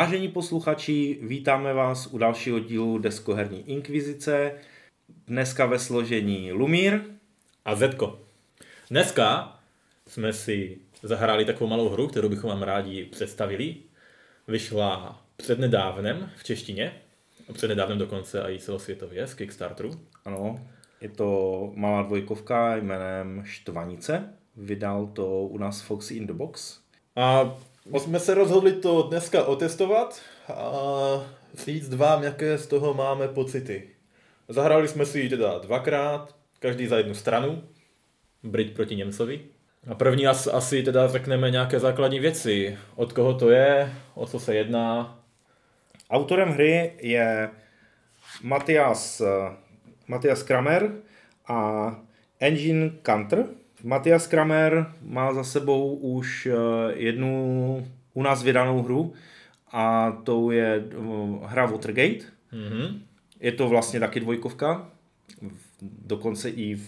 Vážení posluchači, vítáme vás u dalšího dílu Deskoherní inkvizice. Dneska ve složení Lumír a Zetko. Dneska jsme si zahráli takovou malou hru, kterou bychom vám rádi představili. Vyšla přednedávnem v češtině, přednedávnem dokonce i celosvětově z Kickstarteru. Ano, je to malá dvojkovka jménem Štvanice. Vydal to u nás Foxy in the Box. A jsme se rozhodli to dneska otestovat a říct vám, jaké z toho máme pocity. Zahrali jsme si ji teda dvakrát, každý za jednu stranu, Brit proti Němcovi. A první asi, asi teda řekneme nějaké základní věci. Od koho to je, o co se jedná. Autorem hry je Matias, Matias Kramer a Engine Counter. Matias Kramer má za sebou už eh, jednu u nás vydanou hru a to je eh, hra Watergate. Mm-hmm. Je to vlastně taky dvojkovka, dokonce i v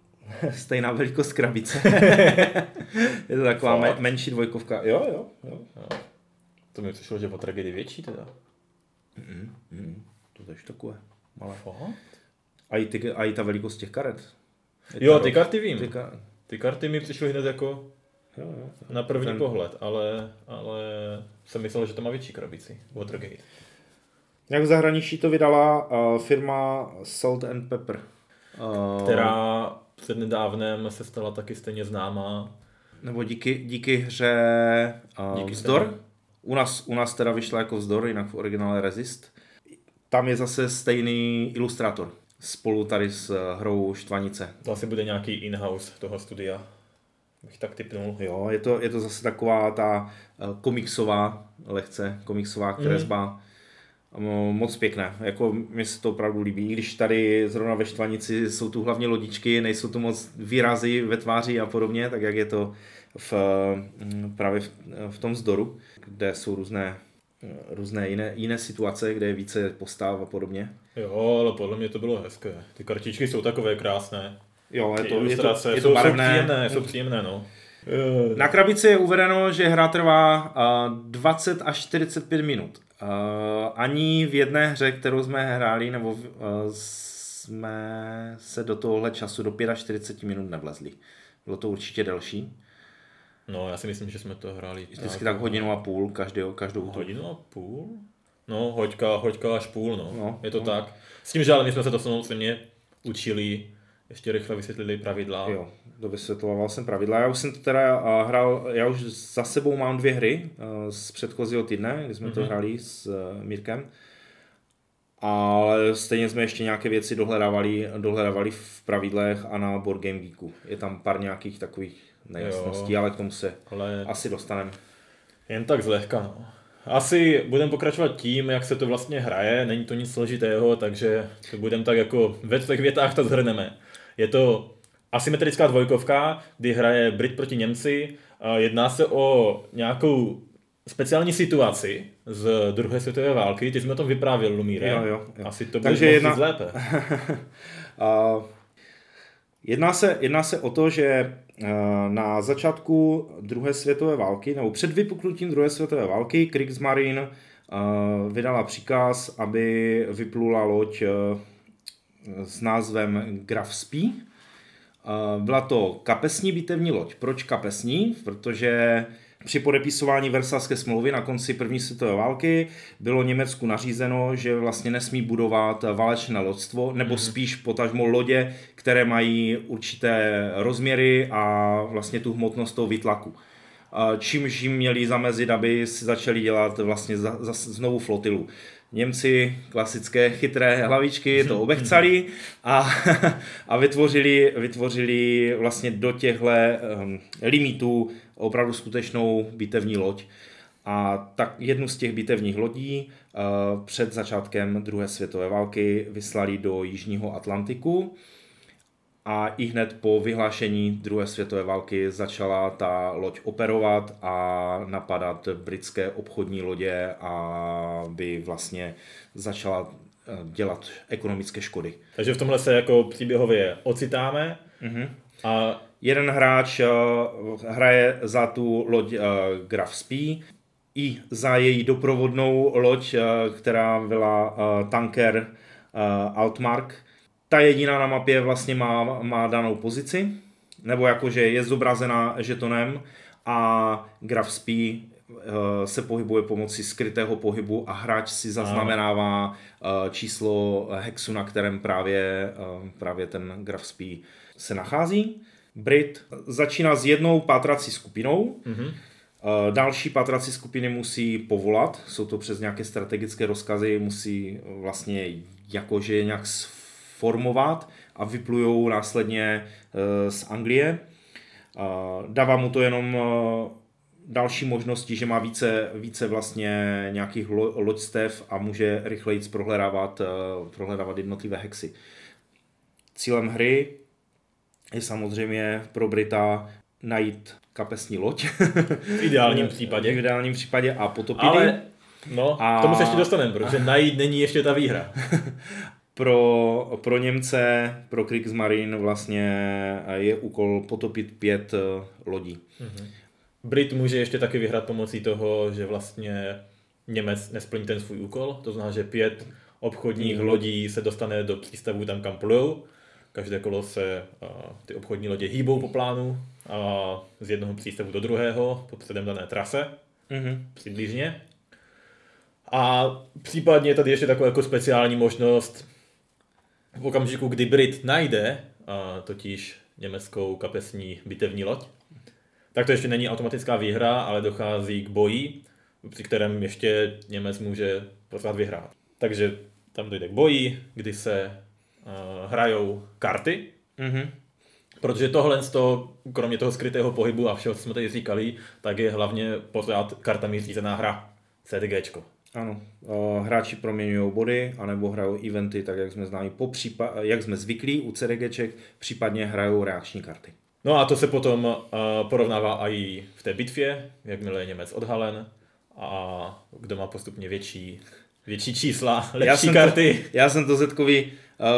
stejná velikost krabice. je to taková me- menší dvojkovka. Jo, jo, jo. jo. To mi přišlo, že Watergate je větší teda. Mm, mm, to je takové malé. A i, ty, a i ta velikost těch karet. Je jo, ty karty vím. Ty, ka- ty karty mi přišly hned jako jo, jo, na první ten... pohled, ale, ale jsem myslel, že to má větší krabici. Watergate. Jak v zahraničí to vydala uh, firma Salt and Pepper. Uh, která před nedávnem se stala taky stejně známá. Nebo díky, díky hře uh, díky Vzdor. U nás, u nás teda vyšla jako Vzdor, jinak v originále Resist. Tam je zase stejný ilustrátor spolu tady s hrou Štvanice. To asi bude nějaký in-house toho studia bych tak typnul. Jo, je to, je to zase taková ta eh, komiksová, lehce komiksová kresba. Mm. Moc pěkné, jako mi se to opravdu líbí, I když tady zrovna ve Štvanici jsou tu hlavně lodičky, nejsou tu moc výrazy ve tváři a podobně, tak jak je to v, mm, právě v, v tom zdoru, kde jsou různé různé jiné, jiné situace, kde je více postav a podobně. Jo, ale podle mě to bylo hezké. Ty kartičky jsou takové krásné. Jo, je to, je to, je to barevné. Jsou příjemné, jsou příjemné, no. Na krabici je uvedeno, že hra trvá 20 až 45 minut. Ani v jedné hře, kterou jsme hráli, nebo jsme se do tohohle času do 45 minut nevlezli. Bylo to určitě delší. No, já si myslím, že jsme to hráli. Vždycky tak hodinu a půl, každý, každou Hodinu a půl? No, hoďka, hoďka až půl, no. no je to no. tak. S tím, že ale my jsme se to samozřejmě učili ještě rychle vysvětlili pravidla. Jo, dovysvětloval jsem pravidla. Já už jsem to teda uh, hrál, já už za sebou mám dvě hry uh, z předchozího týdne, kdy jsme mm-hmm. to mhm. hráli s uh, Mírkem. Ale stejně jsme ještě nějaké věci dohledávali, dohledávali v pravidlech a na Board Game Geeku. Je tam pár nějakých takových nejasností, jo, ale k tomu se ale... asi dostaneme. Jen tak zlehka, no. Asi budeme pokračovat tím, jak se to vlastně hraje, není to nic složitého, takže to budeme tak jako ve těch větách to zhrneme. Je to asymetrická dvojkovka, kdy hraje Brit proti Němci. Jedná se o nějakou speciální situaci z druhé světové války. Ty jsme o tom vyprávěl, Lumíre. Jo, jo, jo. Asi to bude jedna... lépe. uh, jedná, se, jedná se o to, že na začátku druhé světové války, nebo před vypuknutím druhé světové války, Kriegsmarine vydala příkaz, aby vyplula loď s názvem Graf Spee. Byla to kapesní bitevní loď. Proč kapesní? Protože při podepisování Versalské smlouvy na konci první světové války bylo Německu nařízeno, že vlastně nesmí budovat válečné loďstvo, nebo mm. spíš potažmo lodě, které mají určité rozměry a vlastně tu hmotnost toho vytlaku. Čímž jim měli zamezit, aby si začali dělat vlastně za, za, znovu flotilu. Němci, klasické chytré hlavičky, to obechcali a, a vytvořili, vytvořili vlastně do těchto um, limitů opravdu skutečnou bitevní loď. A tak jednu z těch bitevních lodí uh, před začátkem druhé světové války vyslali do Jižního Atlantiku a i hned po vyhlášení druhé světové války začala ta loď operovat a napadat britské obchodní lodě a by vlastně začala eh, dělat ekonomické škody. Takže v tomhle se jako příběhově ocitáme mm-hmm. A jeden hráč uh, hraje za tu loď uh, Graf Spee, i za její doprovodnou loď, eh, která byla eh, tanker eh, Altmark. Ta jediná na mapě vlastně má, má danou pozici, nebo jakože je zobrazena žetonem. A Graf Spee se pohybuje pomocí skrytého pohybu a hráč si zaznamenává číslo hexu, na kterém právě, právě ten Graf Spee se nachází. Brit začíná s jednou pátrací skupinou, mm-hmm Eh, další patraci skupiny musí povolat, jsou to přes nějaké strategické rozkazy, musí vlastně jakože nějak sformovat a vyplujou následně eh, z Anglie. Eh, dává mu to jenom další možnosti, že má více, více vlastně nějakých lo, loďstev a může rychleji prohledávat, prohledávat jednotlivé hexy. Cílem hry je samozřejmě pro Brita najít kapesní loď. V ideálním případě. V ideálním případě a potopit Ale, no, a... k tomu se ještě dostaneme, protože najít není ještě ta výhra. pro, pro Němce, pro Kriegsmarine vlastně je úkol potopit pět eh, lodí. Mm-hmm. Brit může ještě taky vyhrát pomocí toho, že vlastně Němec nesplní ten svůj úkol, to znamená, že pět obchodních mm-hmm. lodí se dostane do přístavu tam, kam plujou. Každé kolo se uh, ty obchodní lodě hýbou po plánu z jednoho přístavu do druhého po předem dané trase, mm-hmm. přibližně. A případně tady ještě taková jako speciální možnost v okamžiku, kdy Brit najde a totiž německou kapesní bitevní loď, tak to ještě není automatická výhra, ale dochází k boji, při kterém ještě Němec může pořád vyhrát. Takže tam dojde k boji, kdy se hrajou karty. Mm-hmm. Protože tohle, toho, kromě toho skrytého pohybu a všeho, co jsme tady říkali, tak je hlavně pořád kartami řízená hra. CDGčko. Ano, hráči proměňují body, anebo hrajou eventy, tak jak jsme ználi, po přípa- jak jsme zvyklí u CDGček, případně hrajou reakční karty. No a to se potom uh, porovnává i v té bitvě, jakmile je Němec odhalen a kdo má postupně větší, větší čísla, lepší já jsem karty. To, já jsem to Zetkovi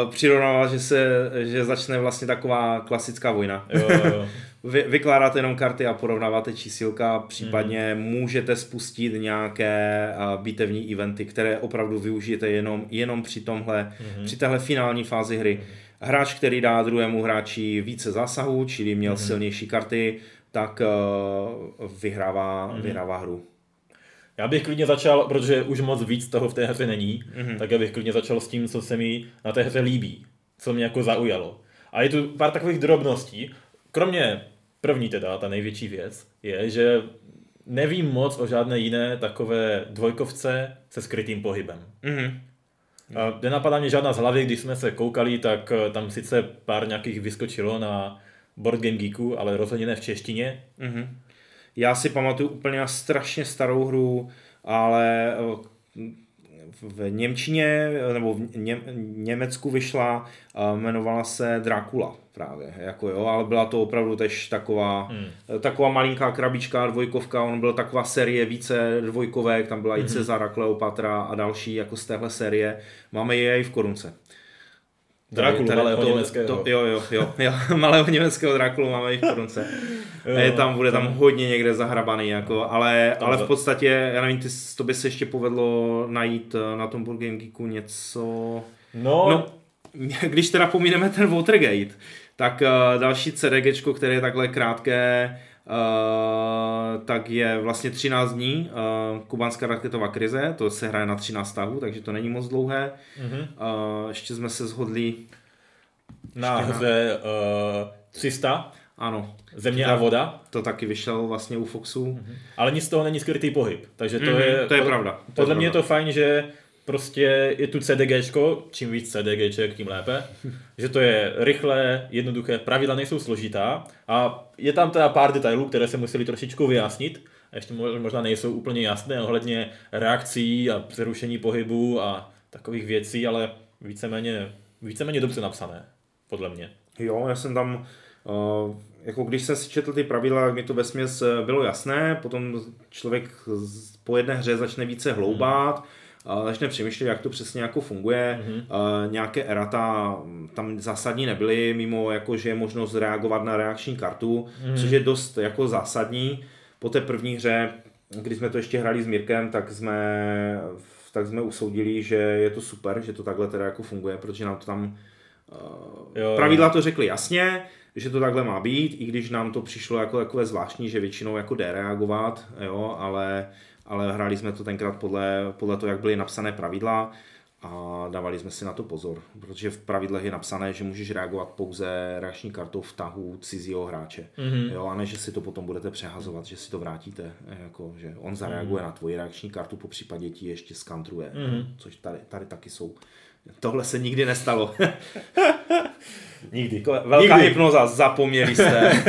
přirovnával, že se že začne vlastně taková klasická vojna. Jo, jo. Vy, vykládáte jenom karty a porovnáváte čísilka, případně mm. můžete spustit nějaké bitevní eventy, které opravdu využijete jenom, jenom při tomhle, mm. při téhle finální fázi hry. Mm. Hráč, který dá druhému hráči více zásahů, čili měl mm. silnější karty, tak uh, vyhrává, mm. vyhrává hru. Já bych klidně začal, protože už moc víc toho v té hře není, mm-hmm. tak já bych klidně začal s tím, co se mi na té hře líbí, co mě jako zaujalo. A je tu pár takových drobností, kromě první teda, ta největší věc, je, že nevím moc o žádné jiné takové dvojkovce se skrytým pohybem. Mm-hmm. A nenapadá mě žádná z hlavy, když jsme se koukali, tak eh, tam sice pár nějakých vyskočilo na Board Game Geeku, ale rozhodně ne v češtině. Mm-hmm. Já si pamatuju úplně strašně starou hru, ale eh, v Němčině nebo v Ně, Německu vyšla, jmenovala se Dracula právě, jako jo, ale byla to opravdu tež taková, hmm. taková malinká krabička, dvojkovka, on byl taková série více dvojkovek, tam byla hmm. i Cezara, Kleopatra a další jako z téhle série, máme je i v korunce. Drakulu, malého to, německého. To, jo, jo, jo, jo, malého německého Drakulu máme i v korunce. je tam, bude tam hodně někde zahrabaný, jako, ale, ale v podstatě, já nevím, ty, to by se ještě povedlo najít eh, na tom Board Game Geeku něco... No, no když teda pomineme ten Watergate, tak uh, další CDG, které je takhle krátké, Uh, tak je vlastně 13 dní uh, kubánská raketová krize, to se hraje na 13 stavů, takže to není moc dlouhé. Mm-hmm. Uh, ještě jsme se shodli na hře uh, 300. Ano. Země a voda. To taky vyšel vlastně u Foxu. Mm-hmm. Ale nic z toho není skrytý pohyb, takže to mm-hmm, je... To je pravda. To podle je mě pravda. je to fajn, že prostě je tu CDGčko, čím víc CDGček, tím lépe. že to je rychlé, jednoduché, pravidla nejsou složitá a je tam teda pár detailů, které se museli trošičku vyjasnit. A ještě možná nejsou úplně jasné ohledně reakcí a přerušení pohybu a takových věcí, ale víceméně, víceméně dobře napsané, podle mě. Jo, já jsem tam, uh, jako když jsem si četl ty pravidla, mi to vesměs eh, bylo jasné, potom člověk po jedné hře začne více hloubat, hmm začne přemýšlet, jak to přesně jako funguje. Mm-hmm. Nějaké erata tam zásadní nebyly, mimo jako, že je možnost reagovat na reakční kartu, mm-hmm. což je dost jako zásadní. Po té první hře když jsme to ještě hráli s Mirkem, tak jsme, tak jsme usoudili, že je to super, že to takhle teda jako funguje, protože nám to tam uh, jo, pravidla to řekli jasně, že to takhle má být, i když nám to přišlo jako takové zvláštní, že většinou jako jde reagovat, jo, ale, ale hráli jsme to tenkrát podle, podle toho, jak byly napsané pravidla a dávali jsme si na to pozor, protože v pravidlech je napsané, že můžeš reagovat pouze reakční kartou v tahu cizího hráče. Mm-hmm. Jo, a ne, že si to potom budete přehazovat, že si to vrátíte, jako, že on zareaguje mm-hmm. na tvoji reakční kartu, po případě ti ještě skantruje, mm-hmm. což tady, tady taky jsou. Tohle se nikdy nestalo. nikdy. Velká nikdy. hypnoza, zapomněli jste.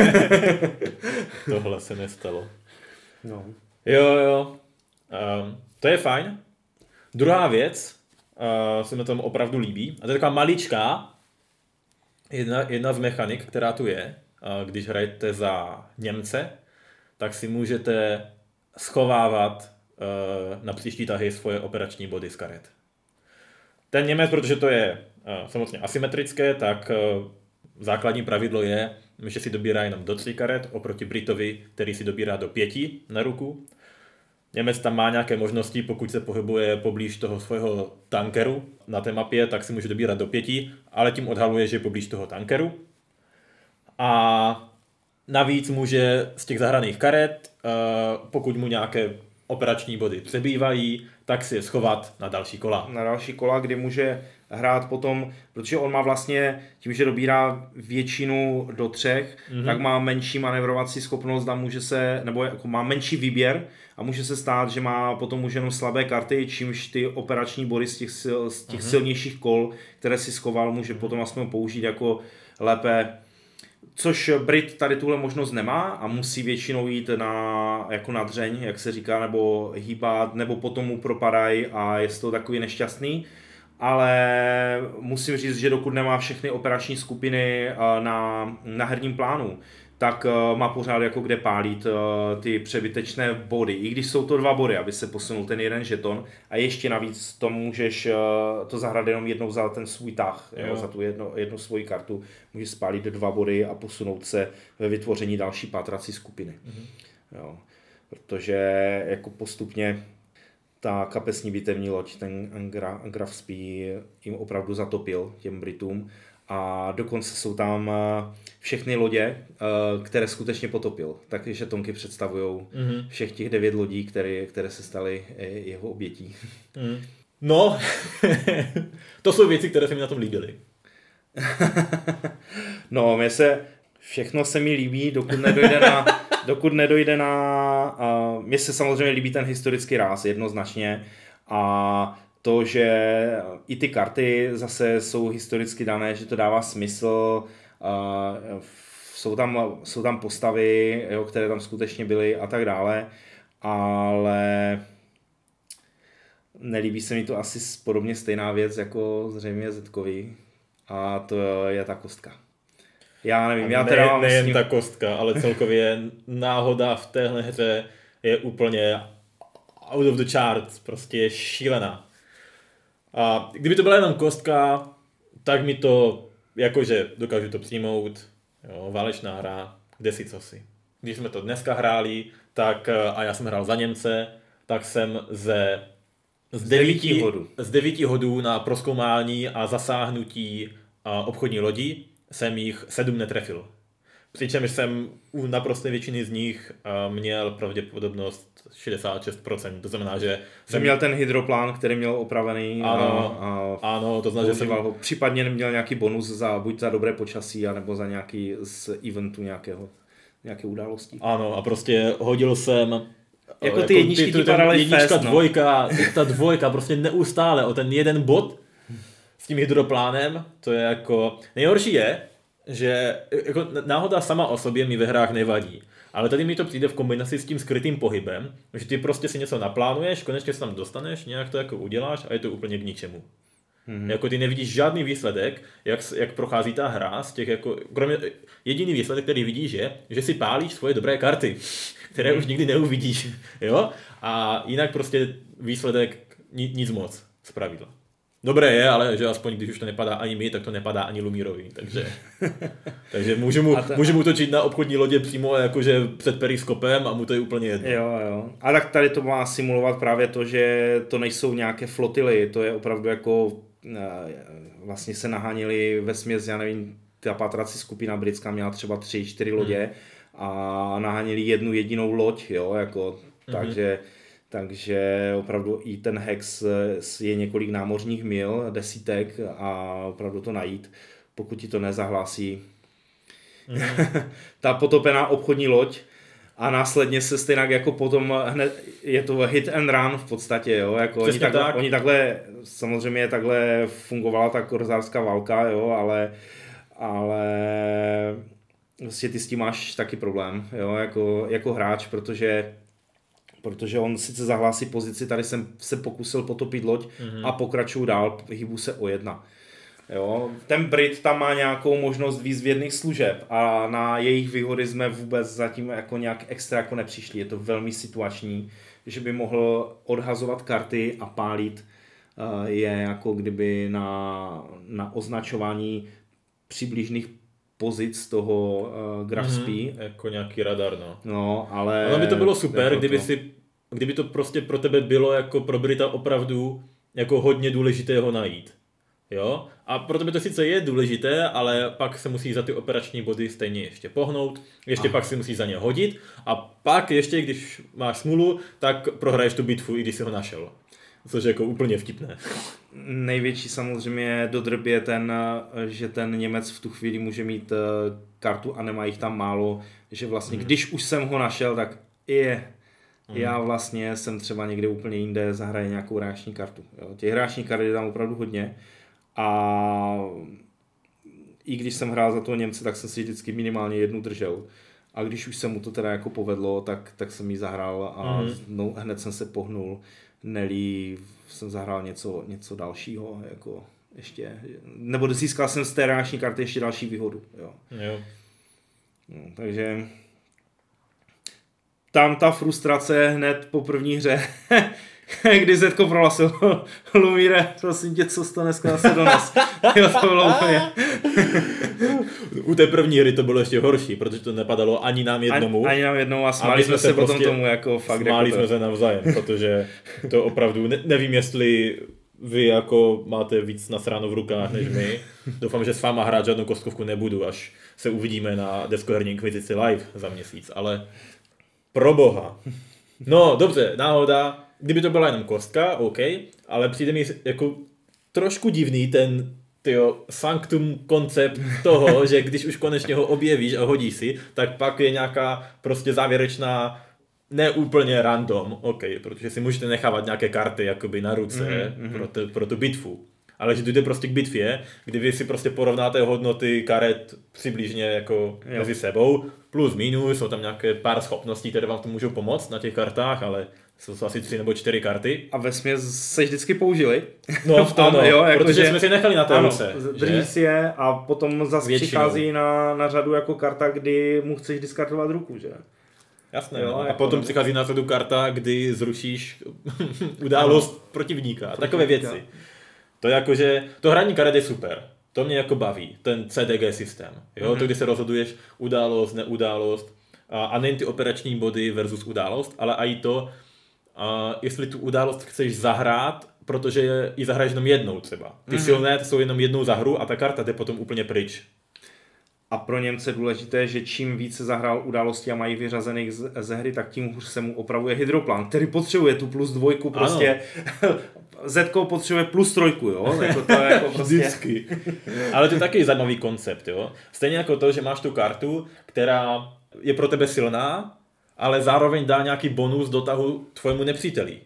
Tohle se nestalo. No. Jo, jo. Um, to je fajn. Druhá věc, uh, se mi tam opravdu líbí. A to je taková maličká, jedna, jedna z mechanik, která tu je, uh, když hrajete za Němce, tak si můžete schovávat uh, na příští tahy svoje operační body z karet. Ten Němec, protože to je uh, samozřejmě asymetrické, tak uh, základní pravidlo je, že si dobírá jenom do tří karet, oproti Britovi, který si dobírá do pěti na ruku. Němec tam má nějaké možnosti, pokud se pohybuje poblíž toho svého tankeru na té mapě, tak si může dobírat do pěti, ale tím odhaluje, že je poblíž toho tankeru. A navíc může z těch zahraných karet, eh, pokud mu nějaké operační body přebývají, tak si je schovat na další kola. Na další kola, kdy může hrát potom, protože on má vlastně, tím, že dobírá většinu do třech, mm-hmm. tak má menší manevrovací schopnost a může se, nebo jako má menší výběr a může se stát, že má potom už jenom slabé karty, čímž ty operační body z těch, sil, z těch mm-hmm. silnějších kol, které si schoval, může potom aspoň použít jako lépe Což Brit tady tuhle možnost nemá a musí většinou jít na, jako na dřeň, jak se říká, nebo hýbat, nebo potom mu propadají a je to takový nešťastný ale musím říct, že dokud nemá všechny operační skupiny eh, na, na herním plánu, tak uh, má pořád jako kde pálit uh, ty přebytečné body, i když jsou to dva body, aby se posunul ten jeden žeton a ještě navíc to můžeš to zahrát jenom jednou za ten svůj tah, jo. Jo, za tu jedno, jednu svoji kartu, můžeš spálit dva body a posunout se ve vytvoření další pátrací skupiny. Mm-hmm. Jo. Protože jako postupně ta kapesní bitevní loď, ten Graf Spee jim opravdu zatopil těm Britům a dokonce jsou tam eh, všechny lodě, eh, které skutečně potopil. Takže tonky představují mm-hmm. všech těch devět lodí, které, které se staly eh, jeho obětí. Mm. No, to jsou věci, které se mi na tom líbily. no, mě se, všechno se mi líbí, dokud nedojde na, dokud nedojde na, uh, mně se samozřejmě líbí ten historický ráz jednoznačně a to, že i ty karty zase jsou historicky dané, že to dává smysl, uh, jsou, tam, jsou tam postavy, jo, které tam skutečně byly a tak dále, ale nelíbí se mi to asi podobně stejná věc jako zřejmě Zetkovi a to je ta kostka. Já nevím, já teda ne, mám nejen ním... ta kostka, ale celkově náhoda v téhle hře je úplně out of the charts, prostě je šílená. A kdyby to byla jenom kostka, tak mi to, jakože dokážu to přijmout, jo, válečná hra, kde si co si. Když jsme to dneska hráli, tak, a já jsem hrál za Němce, tak jsem ze z devíti, hodů. z devíti hodů na proskoumání a zasáhnutí a obchodní lodi jsem jich sedm netrefil. Přičemž jsem u naprosté většiny z nich uh, měl pravděpodobnost 66%, to znamená, že jsem měl ten hydroplán, který měl opravený ano, a, a ano, to znamená, že jsem ho, případně měl nějaký bonus za buď za dobré počasí, anebo za nějaký z eventu nějakého, nějaké události. Ano, a prostě hodil jsem jako ty jako jedničky ty, ty, jednička, fest, no. dvojka, ta dvojka, prostě neustále o ten jeden bod s tím hydroplánem, to je jako, nejhorší je, že jako náhoda sama o sobě mi ve hrách nevadí. Ale tady mi to přijde v kombinaci s tím skrytým pohybem, že ty prostě si něco naplánuješ, konečně se tam dostaneš, nějak to jako uděláš a je to úplně k ničemu. Mm-hmm. Jako ty nevidíš žádný výsledek, jak, jak prochází ta hra z těch jako, kromě, jediný výsledek, který vidíš je, že si pálíš svoje dobré karty, které mm-hmm. už nikdy neuvidíš, jo? A jinak prostě výsledek nic moc z pravidla. Dobré je, ale že aspoň když už to nepadá ani mi, tak to nepadá ani Lumírovi. Takže, takže můžu, mu, ta... můžu mu točit na obchodní lodě přímo jakože před periskopem a mu to je úplně jedno. Jo, jo. A tak tady to má simulovat právě to, že to nejsou nějaké flotily, to je opravdu jako eh, vlastně se naháněli ve směs, já nevím, ta patrací skupina britská měla třeba tři, čtyři lodě hmm. a naháněli jednu jedinou loď, jo, jako, hmm. takže takže opravdu i ten hex je několik námořních mil, desítek a opravdu to najít, pokud ti to nezahlásí mm. ta potopená obchodní loď a následně se stejně jako potom hned, je to hit and run v podstatě, jo, jako oni takhle, tak. oni takhle, samozřejmě takhle fungovala ta korzářská válka, jo, ale, ale vlastně ty s tím máš taky problém, jo, jako, jako hráč, protože protože on sice zahlásí pozici, tady jsem se pokusil potopit loď mm-hmm. a pokračuju dál, hybu se o jedna. Jo, ten Brit tam má nějakou možnost výzvědných služeb a na jejich výhody jsme vůbec zatím jako nějak extra jako nepřišli. Je to velmi situační, že by mohl odhazovat karty a pálit eh, je jako kdyby na, na označování přibližných pozic toho uh, Grafspy. Mm-hmm, jako nějaký radar, no. No, ale... Ale by to bylo super, jako kdyby to... si kdyby to prostě pro tebe bylo jako pro Brita opravdu jako hodně důležité ho najít. Jo? A pro tebe to sice je důležité, ale pak se musí za ty operační body stejně ještě pohnout, ještě Aha. pak si musí za ně hodit a pak ještě, když máš smůlu, tak prohraješ tu bitvu, i když jsi ho našel. Což je jako úplně vtipné. Největší samozřejmě dodrb je ten, že ten Němec v tu chvíli může mít eh, kartu a nemá jich tam málo, že vlastně hmm. když už jsem ho našel, tak je, Mm. Já vlastně jsem třeba někde úplně jinde, zahraje nějakou reakční kartu. Jo. Těch reakčních kart je tam opravdu hodně a i když jsem hrál za toho Němce, tak jsem si vždycky minimálně jednu držel. A když už se mu to teda jako povedlo, tak, tak jsem ji zahrál a mm. no, hned jsem se pohnul. Nelí, jsem zahrál něco, něco dalšího, jako ještě, nebo získal jsem z té reakční karty ještě další výhodu. Jo. Jo. No, takže tam ta frustrace hned po první hře, kdy Zetko prohlasil, Lumíre, prosím tě, co to dneska zase dones. jo, to bylo úplně. U té první hry to bylo ještě horší, protože to nepadalo ani nám jednomu. Ani, ani nám jednomu a smáli a jsme se potom prostě tomu jako fakt. Smáli jako jsme to. se navzájem, protože to opravdu, ne, nevím jestli vy jako máte víc nasráno v rukách než my. Doufám, že s váma hrát žádnou kostkovku nebudu, až se uvidíme na Deskoherní inkvizici live za měsíc, ale pro boha. No, dobře, náhoda. Kdyby to byla jenom kostka, OK, ale přijde mi jako trošku divný ten tyjo, sanctum koncept toho, že když už konečně ho objevíš a hodíš si, tak pak je nějaká prostě závěrečná neúplně random, OK, protože si můžete nechávat nějaké karty jakoby na ruce mm-hmm. pro, t- pro tu bitvu. Ale že dojde prostě k bitvě, kdy vy si prostě porovnáte hodnoty karet přibližně jako jo. mezi sebou, plus minus, jsou tam nějaké pár schopností, které vám to můžou pomoct na těch kartách, ale jsou to asi tři nebo čtyři karty. A ve směs se vždycky použili. No, v tom, ano, jo, jako protože že, jsme si nechali na té ano, ruce. Drží si je a potom zase Většinou. přichází na, na řadu jako karta, kdy mu chceš diskartovat ruku, že? Jasné, jo, no. a jako potom ne. přichází na řadu karta, kdy zrušíš událost ano. protivníka. Protivníka. Takové věci. To je jako, že to hraní karet je super. To mě jako baví, ten CDG systém. Jo? Mm-hmm. To, kdy se rozhoduješ událost, neudálost. A, a nejen ty operační body versus událost, ale i to, a jestli tu událost chceš zahrát, protože ji zahraješ jenom jednou třeba. Ty mm-hmm. silné jsou jenom jednou za hru a ta karta jde potom úplně pryč. A pro Němce důležité, že čím více zahrál události a mají vyřazených ze hry, tak tím hůř se mu opravuje hydroplán, který potřebuje tu plus dvojku prostě. Zetko potřebuje plus trojku, jo? Jako to je jako prostě... Vždycky. Ale to je taky zajímavý koncept, jo? Stejně jako to, že máš tu kartu, která je pro tebe silná, ale zároveň dá nějaký bonus do tahu tvojemu nepříteli.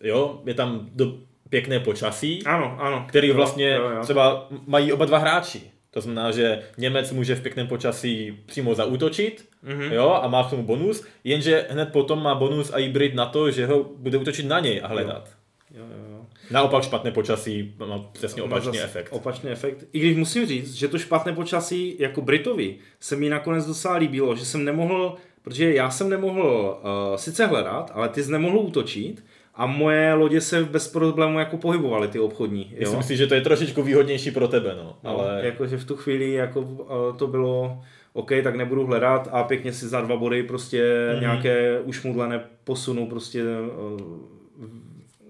Jo? Je tam do pěkné počasí, ano, ano. který vlastně jo, jo. třeba mají oba dva hráči. To znamená, že Němec může v pěkném počasí přímo zaútočit mm-hmm. jo, a má k tomu bonus, jenže hned potom má bonus a hybrid na to, že ho bude útočit na něj a hledat. Jo. Jo, jo. Naopak špatné počasí má přesně opačný efekt. Opačný efekt. I když musím říct, že to špatné počasí jako Britovi se mi nakonec docela líbilo, že jsem nemohl, protože já jsem nemohl uh, sice hledat, ale ty jsi nemohl útočit a moje lodě se bez problému jako pohybovaly ty obchodní. Jo? Myslím si, že to je trošičku výhodnější pro tebe, no. No, Ale Jakože v tu chvíli jako eh, to bylo OK, tak nebudu hledat a pěkně si za dva body prostě Mhm. mm-hmm. nějaké ušmudlené posunu prostě eh,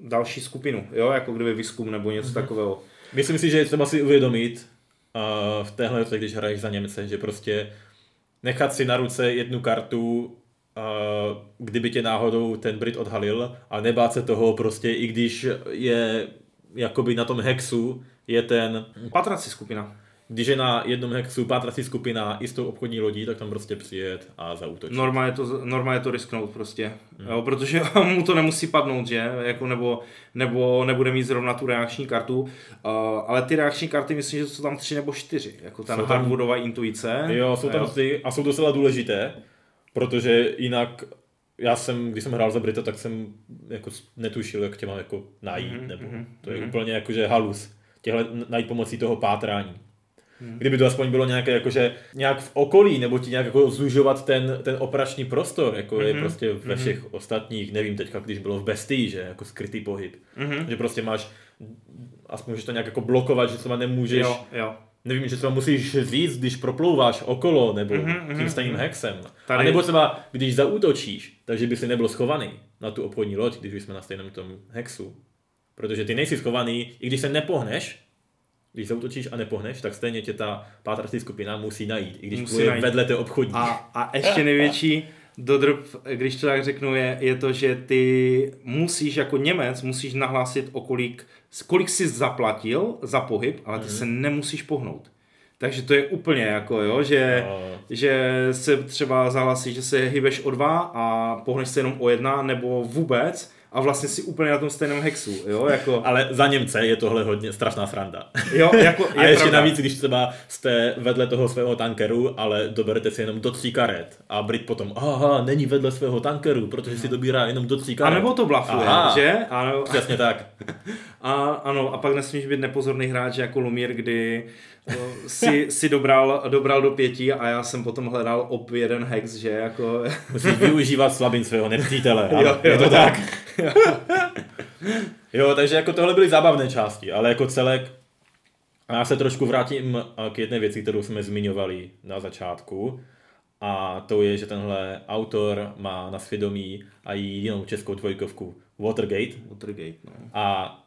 další skupinu, jo, jako kdyby výzkum nebo něco Mhm. mm-hmm. takového. myslím si, že je třeba si uvědomit uh, v téhle když hraješ za Němce, že prostě nechat si na ruce jednu kartu, kdyby tě náhodou ten Brit odhalil a nebát se toho prostě, i když je jakoby na tom hexu je ten Patraci skupina. Když je na jednom hexu pátrací skupina i s tou obchodní lodí, tak tam prostě přijet a zautočit. Norma je to, norma je to risknout prostě, Hmm. jo, protože mu to nemusí padnout, že, jako nebo, nebo nebude mít zrovna tu reakční kartu, uh, ale ty reakční karty myslím, že jsou tam tři nebo čtyři, jako ta hardwoodová intuice. Jo, jsou tam ty a jsou docela důležité, protože jinak já jsem, když jsem hrál za Brita, tak jsem jako netušil, jak tě mám jako najít, mm-hmm, nebo to je úplně jakože halus, těhle najít pomocí toho pátrání. Hmm. Kdyby to aspoň bylo nějaké, jakože nějak v okolí, nebo ti nějak jako zužovat ten, ten operační prostor, jako mm-hmm. je prostě ve všech mm-hmm. ostatních, nevím teďka, když bylo v Bestii, že jako skrytý pohyb. Mm-hmm. Že prostě máš, aspoň můžeš to nějak jako blokovat, že třeba nemůžeš, Jo, jo. nevím, že třeba musíš říct, když proplouváš okolo, nebo mm-hmm, tím stejným hexem. Tady-. A nebo třeba, když zaútočíš, takže by si nebyl schovaný na tu obchodní loď, když jsme na stejném tom hexu. Protože ty nejsi schovaný, i když se nepohneš, když zautočíš a nepohneš, tak stejně tě ta pátrací skupina musí najít, i když Musí najít. vedle té obchodní. A, a ještě největší dodrb, když to tak řeknu, je, je to, že ty musíš jako Němec, musíš nahlásit o kolik, kolik jsi zaplatil za pohyb, ale ty mm. se nemusíš pohnout. Takže to je úplně jako, jo, že, No. že se třeba zahlasí, že se hýbeš o dva a pohneš se jenom o jedna, nebo vůbec a vlastně si úplně na tom stejném hexu, jo, jako, Ale za Němce je tohle hodně strašná sranda. jo, jako A je ještě pravda. navíc, když třeba jste vedle toho svého tankeru, ale doberete si jenom do tří karet. A Brit potom, aha, není vedle svého tankeru, protože si dobírá jenom do tří A karet. nebo to blafuje, Aha. že? Ano, Přesně tak. A ano, a pak nesmíš být nepozorný hráč jako Lumír, kdy si, si dobral, dobral do pěti a já jsem potom hledal op jeden hex, že jako... Musíš využívat slabin svého nepřítele. Jo, jo. je to tak. jo, takže jako tohle byly zábavné části, ale jako celek a já se trošku vrátím a, k jedné věci, kterou jsme zmiňovali na začátku. A to je, že tenhle autor má na svědomí a jinou českou dvojkovku Watergate. Watergate, no. A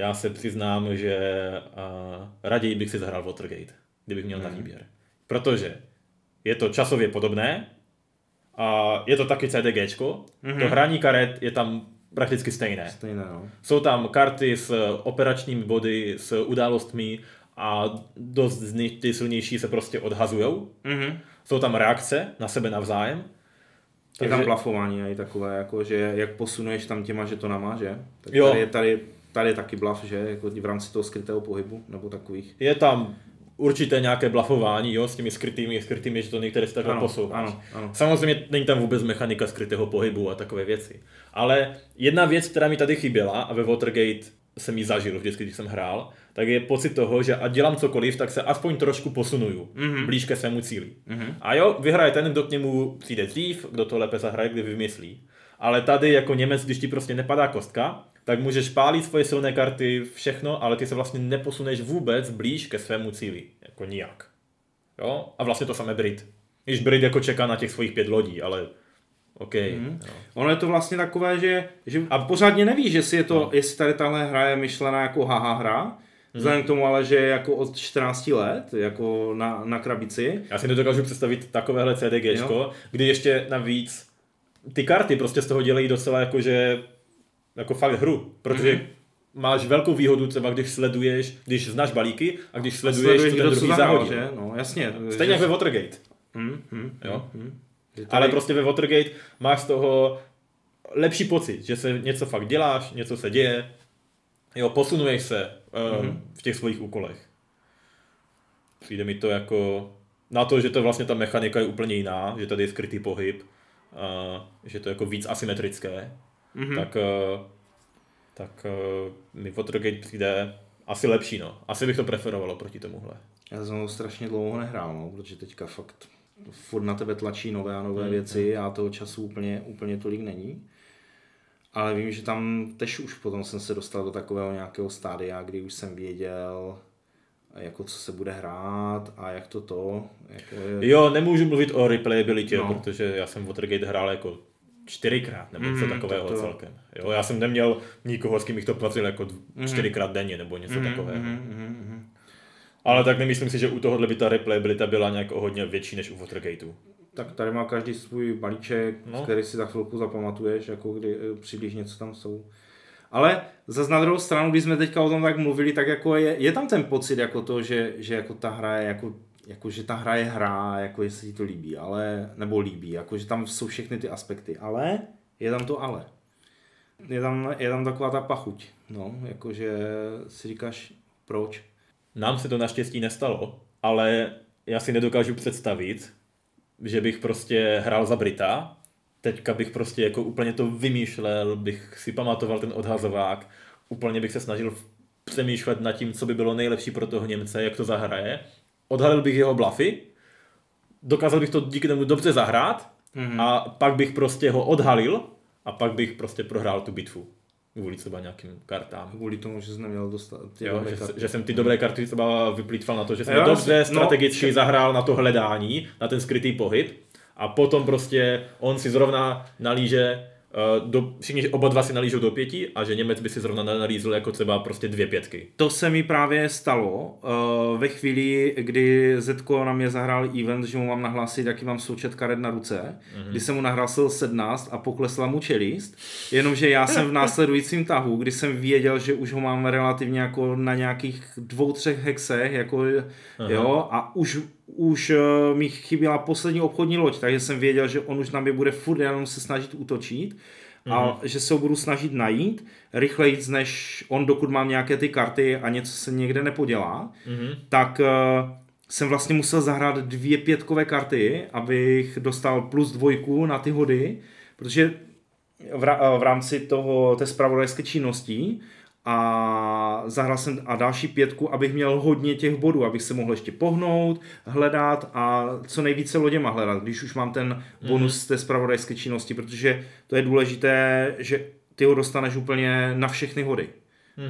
já se přiznám, že uh, raději bych si zahrál Watergate, kdybych měl na výběr. Protože je to časově podobné, a je to taky CDGčko, to hraní karet je tam prakticky stejné. Stejné, no. Jsou tam karty s operačními body, s událostmi a dost z nich ty silnější se prostě odhazujou. Mhm. Jsou tam reakce na sebe navzájem. Je tam blafování i takové, jako, že jak posunuješ tam těma žetonama, že? Tak Jo. tady, je, tady, tady je taky blaf, že? Jako v rámci toho skrytého pohybu, nebo takových. Je tam určité nějaké blafování, jo, s těmi skrytými, skrytými žetony, které se takhle Ano, posouváš. ano, ano. Samozřejmě není tam vůbec mechanika skrytého pohybu a takové věci. Ale jedna věc, která mi tady chyběla a ve Watergate jsem ji zažil vždycky, když jsem hrál, tak je pocit toho, že ať dělám cokoliv, tak se aspoň trošku posunuju mm-hmm. blíž ke svému cíli. Mm-hmm. A jo, vyhraje ten, kdo k němu přijde dřív, kdo to lépe zahraje, kdy vymyslí. Ale tady jako Němec, když ti prostě nepadá kostka, tak můžeš pálit svoje silné karty, všechno, ale ty se vlastně neposuneš vůbec blíž ke svému cíli. Jako nijak. Jo? A vlastně to samé Brit. Když Brit jako čeká na těch svých pět lodí, ale OK. Mm-hmm. Jo. Ono je to vlastně takové, že, že a pořádně nevíš, jestli, je to, no. jestli tady tahle hra je myšlená jako haha hra, Vzhledem k tomu ale, že je jako od 14 let, jako na, na krabici. Já si nedokážu představit takovéhle CDGčko, kdy ještě navíc ty karty prostě z toho dělají docela jako, že jako fakt hru, protože mm-hmm. máš velkou výhodu třeba, když sleduješ, když znáš balíky a když sleduješ, Sleduješ, co ten druhý zahodil. že? No, jasně. Stejně že... jak ve Watergate. Hmm, hmm, Jo? hmm. Že Ale prostě ve Watergate máš z toho lepší pocit, že se něco fakt děláš, něco se děje, jo, posunuješ se um, mm-hmm. v těch svých úkolech. Přijde mi to jako na to, že to vlastně ta mechanika je úplně jiná, že tady je skrytý pohyb, uh, že to je jako víc asymetrické, mm-hmm. tak, uh, tak mi Watergate přijde asi lepší, no. Asi bych to preferovalo proti tomuhle. Já jsem ho strašně dlouho nehrál, no, protože teďka fakt furt na tebe tlačí nové a nové hmm, věci a toho času úplně, úplně tolik není. Ale vím, že tam tež už potom jsem se dostal do takového nějakého stádia, kdy už jsem věděl, jako co se bude hrát a jak to to. Jako je... Jo, nemůžu mluvit o replayabilitě, no. protože já jsem Watergate hrál jako čtyřikrát nebo něco Mm, takového tak to- celkem. Jo, já jsem neměl nikoho, s kým bych to patřil jako dv- čtyřikrát denně nebo něco Mhm, takového. mhm, mhm, mhm. Ale tak nemyslím si, že u tohohle by ta replayabilita byla nějak o hodně větší než u Watergateu. Tak tady má každý svůj balíček, no. Který si za chvilku zapamatuješ, jako kdy eh, přibližně co tam jsou. Ale zase na druhou stranu, když jsme teďka o tom tak mluvili, tak jako je, je tam ten pocit jako to, že, že jako ta hra je jako, jako, že ta hra je hra, jako jestli ti to líbí, ale, nebo líbí, jako že tam jsou všechny ty aspekty, ale je tam to ale. Je tam, je tam taková ta pachuť, no, jakože si říkáš, proč? Nám se to naštěstí nestalo, ale já si nedokážu představit, že bych prostě hrál za Brita, teďka bych prostě jako úplně to vymýšlel, bych si pamatoval ten odhazovák, úplně bych se snažil přemýšlet nad tím, co by bylo nejlepší pro toho Němce, jak to zahraje. Odhalil bych jeho blafy, dokázal bych to díky tomu dobře zahrát Mhm. a pak bych prostě ho odhalil a pak bych prostě prohrál tu bitvu. Kvůli třeba nějakým kartám. Kvůli tomu, že jsi neměl dostat ty Jo, že, karty. že, jsem ty dobré karty třeba vyplýtval na to, že jsem Jo, dobře no, strategicky že- zahrál na to hledání, na ten skrytý pohyb a potom prostě on si zrovna nalíže do, všichni oba dva si nalížou do pěti a že Němec by si zrovna nalízl jako třeba prostě dvě pětky. To se mi právě stalo uh, ve chvíli, kdy Zetko na mě zahrál event, že mu mám nahlásit, jaký mám součet karet na ruce, mm-hmm. kdy jsem mu nahlásil 17 a poklesla mu čelist, jenomže já jsem v následujícím tahu, kdy jsem věděl, že už ho mám relativně jako na nějakých dvou, třech hexech, jako, jo, a už, už uh, mi chyběla poslední obchodní loď, takže jsem věděl, že on už na mě bude furt jenom se snažit útočit a že se ho budu snažit najít rychleji, než on, dokud mám nějaké ty karty a něco se někde nepodělá, Mhm. tak uh, jsem vlastně musel zahrát dvě pětkové karty, abych dostal plus dvojku na ty hody, protože v, ra- v rámci toho, té spravodajské činnosti a zahrál jsem a další pětku, abych měl hodně těch bodů, abych se mohl ještě pohnout, hledat a co nejvíce loděma hledat, když už mám ten bonus z té spravodajské činnosti, protože to je důležité, že ty ho dostaneš úplně na všechny hody.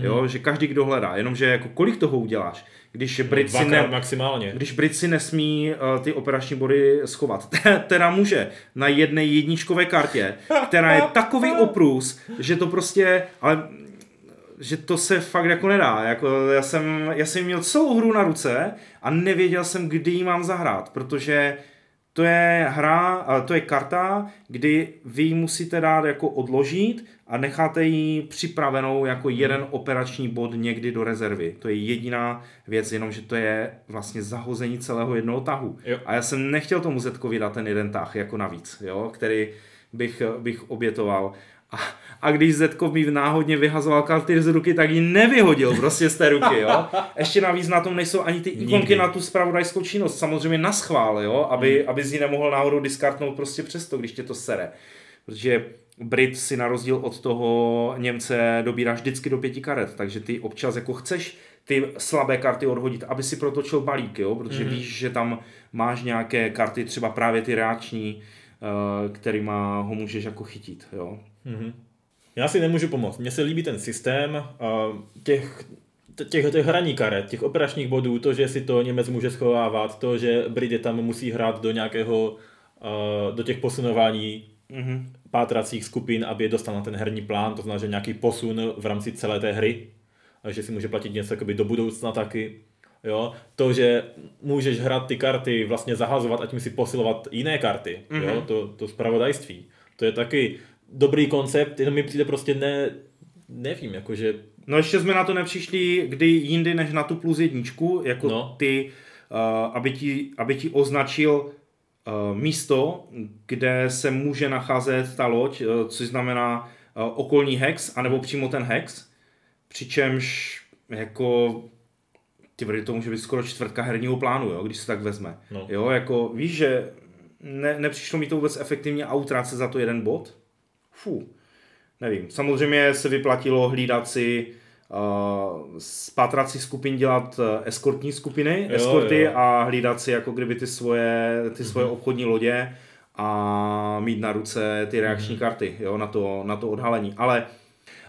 Jo, že každý, kdo hledá, jenomže jako kolik toho uděláš, když Brit si Dvakrát ne, maximálně. když Brit si nesmí uh, ty operační body schovat. teda může na jedné jedničkové kartě, která je takový oprus, že to prostě, ale že to se fakt jako nedá. Jako já, jsem, já jsem měl celou hru na ruce a nevěděl jsem, kdy ji mám zahrát, protože to je hra, to je karta, kdy vy ji musíte dát jako odložit a necháte ji připravenou jako jeden operační bod někdy do rezervy. To je jediná věc, jenomže to je vlastně zahození celého jednoho tahu. Jo. A já jsem nechtěl tomu Zetkovi dát ten jeden tah jako navíc, jo, který bych, bych obětoval. A, a když Zetkov mi náhodně vyhazoval karty z ruky, tak ji nevyhodil prostě z té ruky, jo. Ještě navíc na tom nejsou ani ty ikonky Nikdy. na tu spravodajskou činnost, samozřejmě na schvál, jo, aby, aby z ní nemohl náhodou diskartnout prostě přesto, když tě to sere. Protože Brit si na rozdíl od toho Němce dobírá vždycky do pěti karet, takže ty občas jako chceš ty slabé karty odhodit, aby si protočil balík, jo, protože mm-hmm. víš, že tam máš nějaké karty, třeba právě ty reakční, uh, kterýma ho můžeš jako chytit, jo. Mhm. Já si nemůžu pomoct. Mně se líbí ten systém těch, těch, těch hraní karet, těch operačních bodů, to, že si to Němec může schovávat, to, že Brit je tam musí hrát do nějakého, do těch posunování Mm-hmm. pátracích skupin, aby je dostal na ten herní plán, to znamená, že nějaký posun v rámci celé té hry, že si může platit něco jakoby do budoucna taky. Jo? To, že můžeš hrát ty karty, vlastně zahazovat a tím si posilovat jiné karty, mm-hmm. jo? To, to spravodajství. To je taky dobrý koncept, jenom mi přijde prostě ne, nevím, jakože No ještě jsme na to nepřišli kdy jindy než na tu plus jedničku, jako no. Ty, uh, aby, ti, aby ti označil uh, místo, kde se může nacházet ta loď, uh, což znamená uh, okolní hex, anebo přímo ten hex, přičemž jako ty vody, to může být skoro čtvrtka herního plánu, jo, když se tak vezme. No. Jo, jako víš, že ne, nepřišlo mi to vůbec efektivně a utrácet za to jeden bod? Fú, nevím. Samozřejmě se vyplatilo hlídat si uh, z pátracích skupin dělat uh, eskortní skupiny, Jo, eskorty jo. a hlídat si jako kdyby ty svoje, ty svoje mm-hmm. obchodní lodě a mít na ruce ty reakční karty, jo, na to, na to odhalení. Ale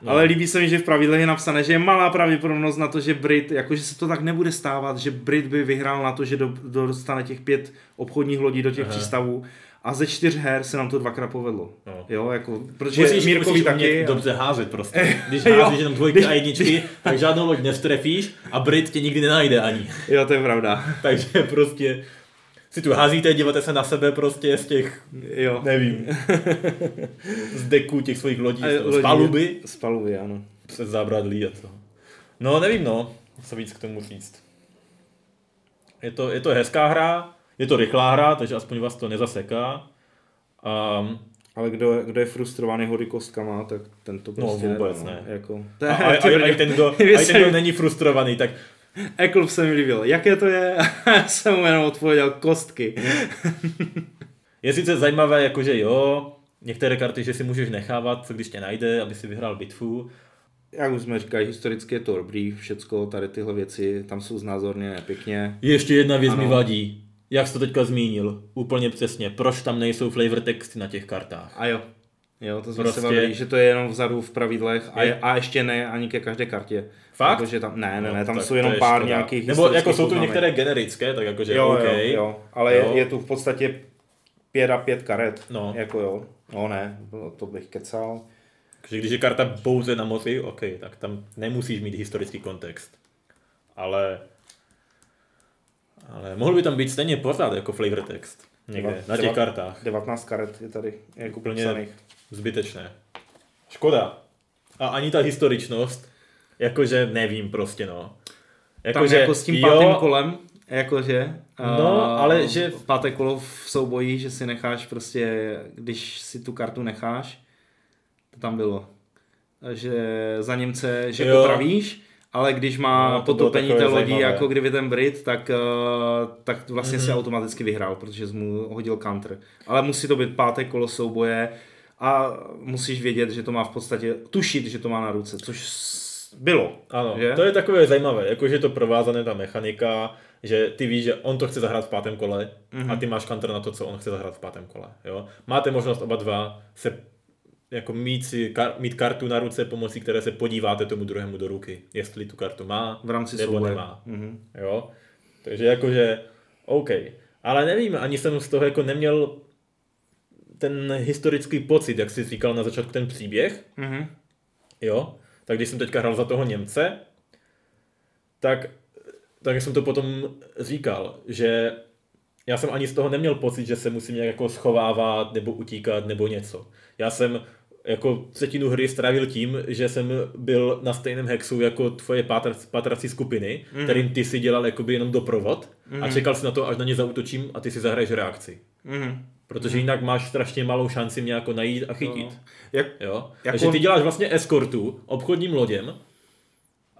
No. Ale líbí se mi, že v pravidle je napsané, že je malá pravděpodobnost na to, že Brit, jakože se to tak nebude stávat, že Brit by vyhrál na to, že do, dostane těch pět obchodních lodí do těch Aha. přístavů a ze čtyř her se nám to dvakrát povedlo. No. Jo, jako, protože musíš, Mírkovi musíš taky. dobře házet prostě. Když házíš jenom dvojky a jedničky, tak žádnou loď nestrefíš a Brit tě nikdy nenajde ani. Jo, to je pravda. Takže prostě si tu házíte, díváte se na sebe prostě z těch, jo. nevím, z deků těch svých lodí, a, z paluby. Z paluby, ano. Přes zábradlí a to. No, nevím, no, co víc k tomu říct. Je to, je to hezká hra, je to rychlá hra, takže aspoň vás to nezaseká. Um, ale kdo, kdo je frustrovaný hody kostkama, tak ten to no, prostě no, vůbec ne. ne. Jako, a, a, a, a, ten, kdo, a ten, kdo není frustrovaný, tak Eklub se mi líbil. Jaké to je? Já jsem mu jenom odpověděl kostky. je sice zajímavé, jakože jo, některé karty, že si můžeš nechávat, co když tě najde, aby si vyhrál bitvu. Jak už jsme říkali, historicky je to dobrý, všecko, tady tyhle věci, tam jsou znázorněné pěkně. Ještě jedna věc ano. mi vadí. Jak jsi to teďka zmínil, úplně přesně, proč tam nejsou flavor texty na těch kartách? A jo, Jo, to jsme prostě... se bavili, že to je jenom vzadu v pravidlech a, je, a ještě ne ani ke každé kartě. Fakt? Protože tam, ne, ne, ne, tam no, jsou jenom pár škoda. nějakých Nebo jako jsou tu některé generické, tak jakože jo, OK. Jo, jo, ale jo. Je, je tu v podstatě pět a pět karet. No. Jako jo, no ne, to bych kecal. Takže když je karta pouze na moci, OK, tak tam nemusíš mít historický kontext. Ale ale mohl by tam být stejně pořád jako flavor text. Někde, na těch kartách. 19 karet je tady jako úplně psaných. zbytečné. Škoda. A ani ta historičnost, jakože nevím prostě no. Jako, Tam že, jako s tím jo, pátým kolem, jakože. No, ale že... Páté kolo v souboji, že si necháš prostě, když si tu kartu necháš, to tam bylo. Že za Němce, že jo. popravíš, ale když má no, potopení té lodi zajímavé. jako kdyby ten Brit, tak, uh, tak vlastně mm-hmm. si automaticky vyhrál, protože jsi mu hodil counter. Ale musí to být páté kolo souboje a musíš vědět, že to má v podstatě, tušit, že to má na ruce, což bylo. Ano, že? to je takové zajímavé, jakože to provázané ta mechanika, že ty víš, že on to chce zahrát v pátém kole mm-hmm. a mhm. ty máš counter na to, co on chce zahrát v pátém kole. Jo? Máte možnost oba dva se jako mít, si, kar, mít kartu na ruce, pomocí které se podíváte tomu druhému do ruky, jestli tu kartu má v rámci nebo souboje. nemá. Mm-hmm. Jo? Takže jakože, OK. Ale nevím, ani jsem z toho jako neměl ten historický pocit, jak jsi říkal na začátku ten příběh. Mm-hmm. Jo? Tak když jsem teďka hrál za toho Němce, tak, tak jsem to potom říkal, že já jsem ani z toho neměl pocit, že se musím nějak jako schovávat nebo utíkat nebo něco. Já jsem jako třetinu hry strávil tím, že jsem byl na stejném hexu jako tvoje patrací skupiny, mm-hmm. kterým ty si dělal jakoby jenom doprovod mm-hmm. a mhm. čekal si na to, až na ně zautočím a ty si zahraješ reakci. Mm-hmm. Protože mm-hmm. jinak máš strašně malou šanci mě jako najít a chytit. No. Jak, jo? Jako... Takže ty děláš vlastně eskortu obchodním loděm,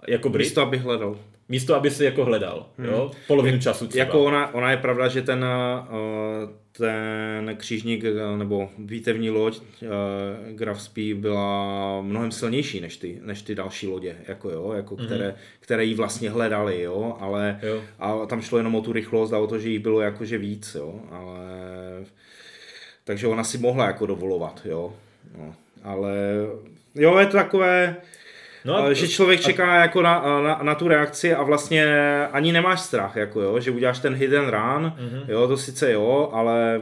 jako Brit. Místo, aby hledal. Místo, aby si jako hledal, hmm. jo? Polovinu času třeba. Jako ona, ona je pravda, že ten, uh, ten křížník uh, nebo výtevní loď uh, Graf Spee byla mnohem silnější než ty, než ty další lodě, jako jo, jako hmm. které, které jí vlastně hledali, jo, ale jo. A tam šlo jenom o tu rychlost a o to, že jich bylo jakože víc, jo, ale takže ona si mohla jako dovolovat, jo, no, ale jo, je to takové, No a, že člověk čeká a... jako na, na, na, tu reakci a vlastně ani nemáš strach, jako jo, že uděláš ten hidden run, mm-hmm. jo, to sice jo, ale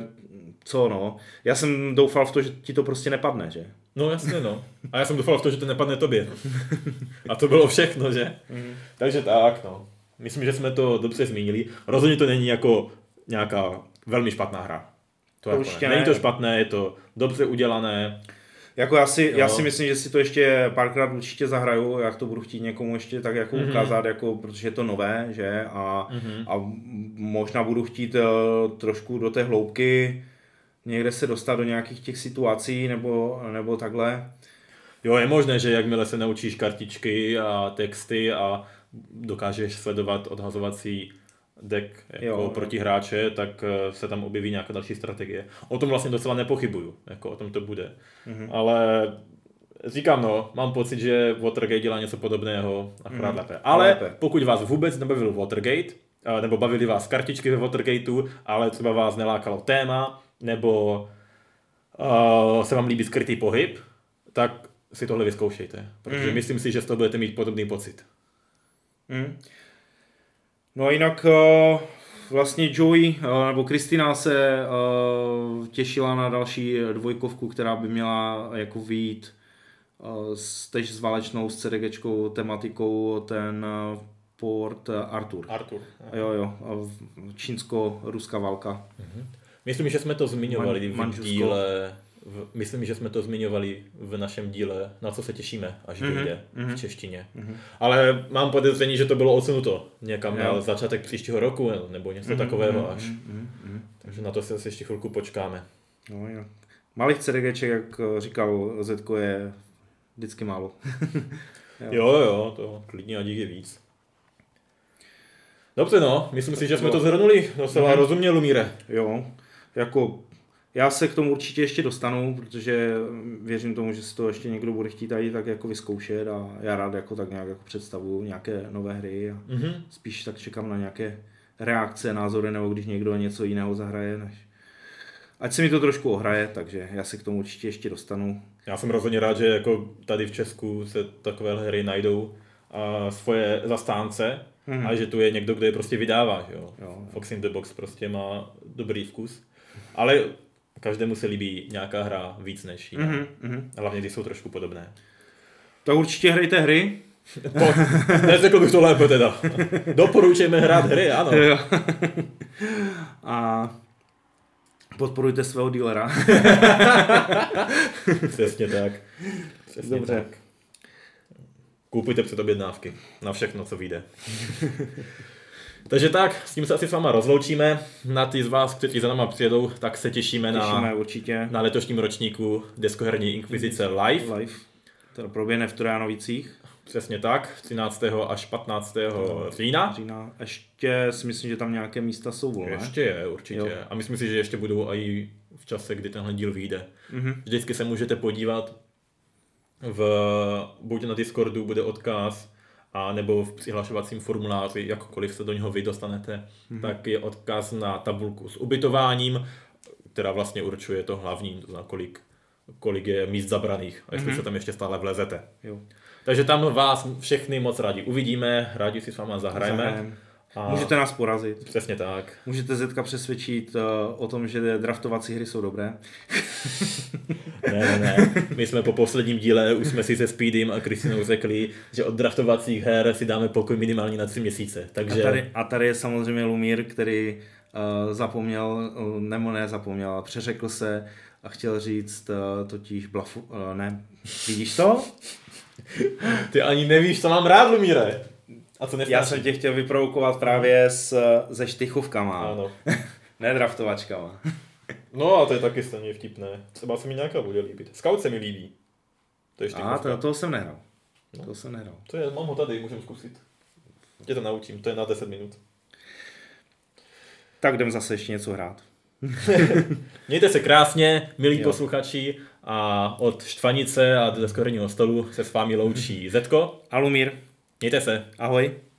co no. Já jsem doufal v to, že ti to prostě nepadne, že? No jasně no. A já jsem doufal v to, že to nepadne tobě. A to bylo všechno, že? Mm-hmm. Takže tak no. Myslím, že jsme to dobře zmínili. Rozhodně to není jako nějaká velmi špatná hra. To, to jako ne. Není to špatné, je to dobře udělané. Jako já si, já si myslím, že si to ještě párkrát určitě zahraju, jak to budu chtít někomu ještě tak jako mm-hmm. ukázat, jako, protože je to nové, že? A, mm-hmm. a možná budu chtít uh, trošku do té hloubky někde se dostat do nějakých těch situací nebo, nebo takhle. Jo, je možné, že jakmile se naučíš kartičky a texty a dokážeš sledovat odhazovací deck jako jo, proti jo. hráče, tak eh, se tam objeví nějaká další strategie. O tom vlastně docela nepochybuju, jako o tom to bude. Mm-hmm. Ale říkám no, mám pocit, že Watergate dělá něco podobného, akorát mm. lépe. Ale lépe. pokud vás vůbec nebavil Watergate, eh, nebo bavili vás kartičky ve Watergateu, ale třeba vás nelákalo téma, nebo uh, se vám líbí skrytý pohyb, tak si tohle vyzkoušejte. Protože mm. myslím si, že z toho budete mít podobný pocit. Mm. No a jinak uh, vlastně Joey uh, nebo Kristina se uh, těšila na další dvojkovku, která by měla jako výjít uh, s, tež s válečnou, s CDGčkou tematikou ten port Artur. Artur. Jo, jo, čínsko-ruská válka. Mm-hmm. Myslím, že jsme to zmiňovali Man, v díle v, myslím, že jsme to zmiňovali v našem díle, na co se těšíme, až mm-hmm. vyjde mm-hmm. v mhm. češtině. Mm-hmm. Ale mám podezření, že to bylo odsunuto někam jo. na začátek příštího roku nebo něco mm-hmm. takového až. Mm-hmm. Takže na to se ještě chvilku počkáme. No, jo. Malých CDGček, jak říkal Zetko, je vždycky málo. jo. jo, jo, to klidně a je víc. Dobře no, myslím si, že jsme to zhrnuli docela mm-hmm. rozumě, Lumíre. Jo, jako já se k tomu určitě ještě dostanu, protože věřím tomu, že si to ještě někdo bude chtít tady tak jako vyzkoušet a já rád jako tak nějak jako představuju nějaké nové hry a mm-hmm. spíš tak čekám na nějaké reakce, názory nebo když někdo něco jiného zahraje, než ať se mi to trošku ohraje, takže já se k tomu určitě ještě dostanu. Já jsem rozhodně rád, že jako tady v Česku se takové hry najdou a svoje zastánce mm-hmm. a že tu je někdo, kdo je prostě vydává. Že jo? Jo, Fox in the Box prostě má dobrý vkus. Ale každému se líbí nějaká hra víc než jiná. Mm-hmm. Hlavně když jsou trošku podobné. To určitě hrajte hry. Po, neřekl bych to lépe teda. Doporučujeme hrát hry, ano. Jo. A podporujte svého dílera. Přesně tak. Přesně Dobře. tak. Kupujte před objednávky na všechno, co vyjde. Takže tak, s tím se asi s váma rozloučíme. Na ty z vás, kteří za náma přijedou, tak se těšíme, těšíme na, určitě. na letošním ročníku Deskoherní Inkvizice Live. Live. To proběhne v Trojanovicích. Přesně tak, 13. až 15. října. října. Ještě si myslím, že tam nějaké místa jsou volné. Ještě je, určitě. Jo. A myslím si, že ještě budou i v čase, kdy tenhle díl vyjde. Mm-hmm. Vždycky se můžete podívat v, buď na Discordu bude odkaz a nebo v přihlašovacím formuláři, jakkoliv se do něho vy dostanete, hmm. tak je odkaz na tabulku s ubytováním, která vlastně určuje to hlavní, to znamená kolik, kolik je míst zabraných a jestli hmm. se tam ještě stále vlezete. Jo. Takže tam vás všechny moc rádi uvidíme, rádi si s váma zahrajeme. Zahrajeme. A Můžete nás porazit. Přesně tak. Můžete Zetka přesvědčit uh, o tom, že draftovací hry jsou dobré. ne, ne, ne. My jsme po posledním díle už jsme si se Speedym a Kristinou řekli, že od draftovacích her si dáme pokoj minimálně na tři měsíce. Takže... A, tady, a tady je samozřejmě Lumír, který uh, zapomněl, uh, nebo ne zapomněl, přeřekl se a chtěl říct uh, totiž blafu, uh, ne, vidíš to? Ty ani nevíš, co mám rád, Lumíre. A co Já jsem tě chtěl vyprovokovat právě s, se štychovkama. Ano. ne draftovačkama. no a to je taky stejně vtipné. Třeba se mi nějaká bude líbit. Scout se mi líbí. To je A to, toho jsem nehrál. No. To jsem nehrál. To je, mám ho tady, můžeme zkusit. Tě to naučím, to je na 10 minut. Tak jdem zase ještě něco hrát. Mějte se krásně, milí jo. posluchači, a od Štvanice a do stolu se s vámi loučí Zetko. Alumír. Mějte se. Ahoj.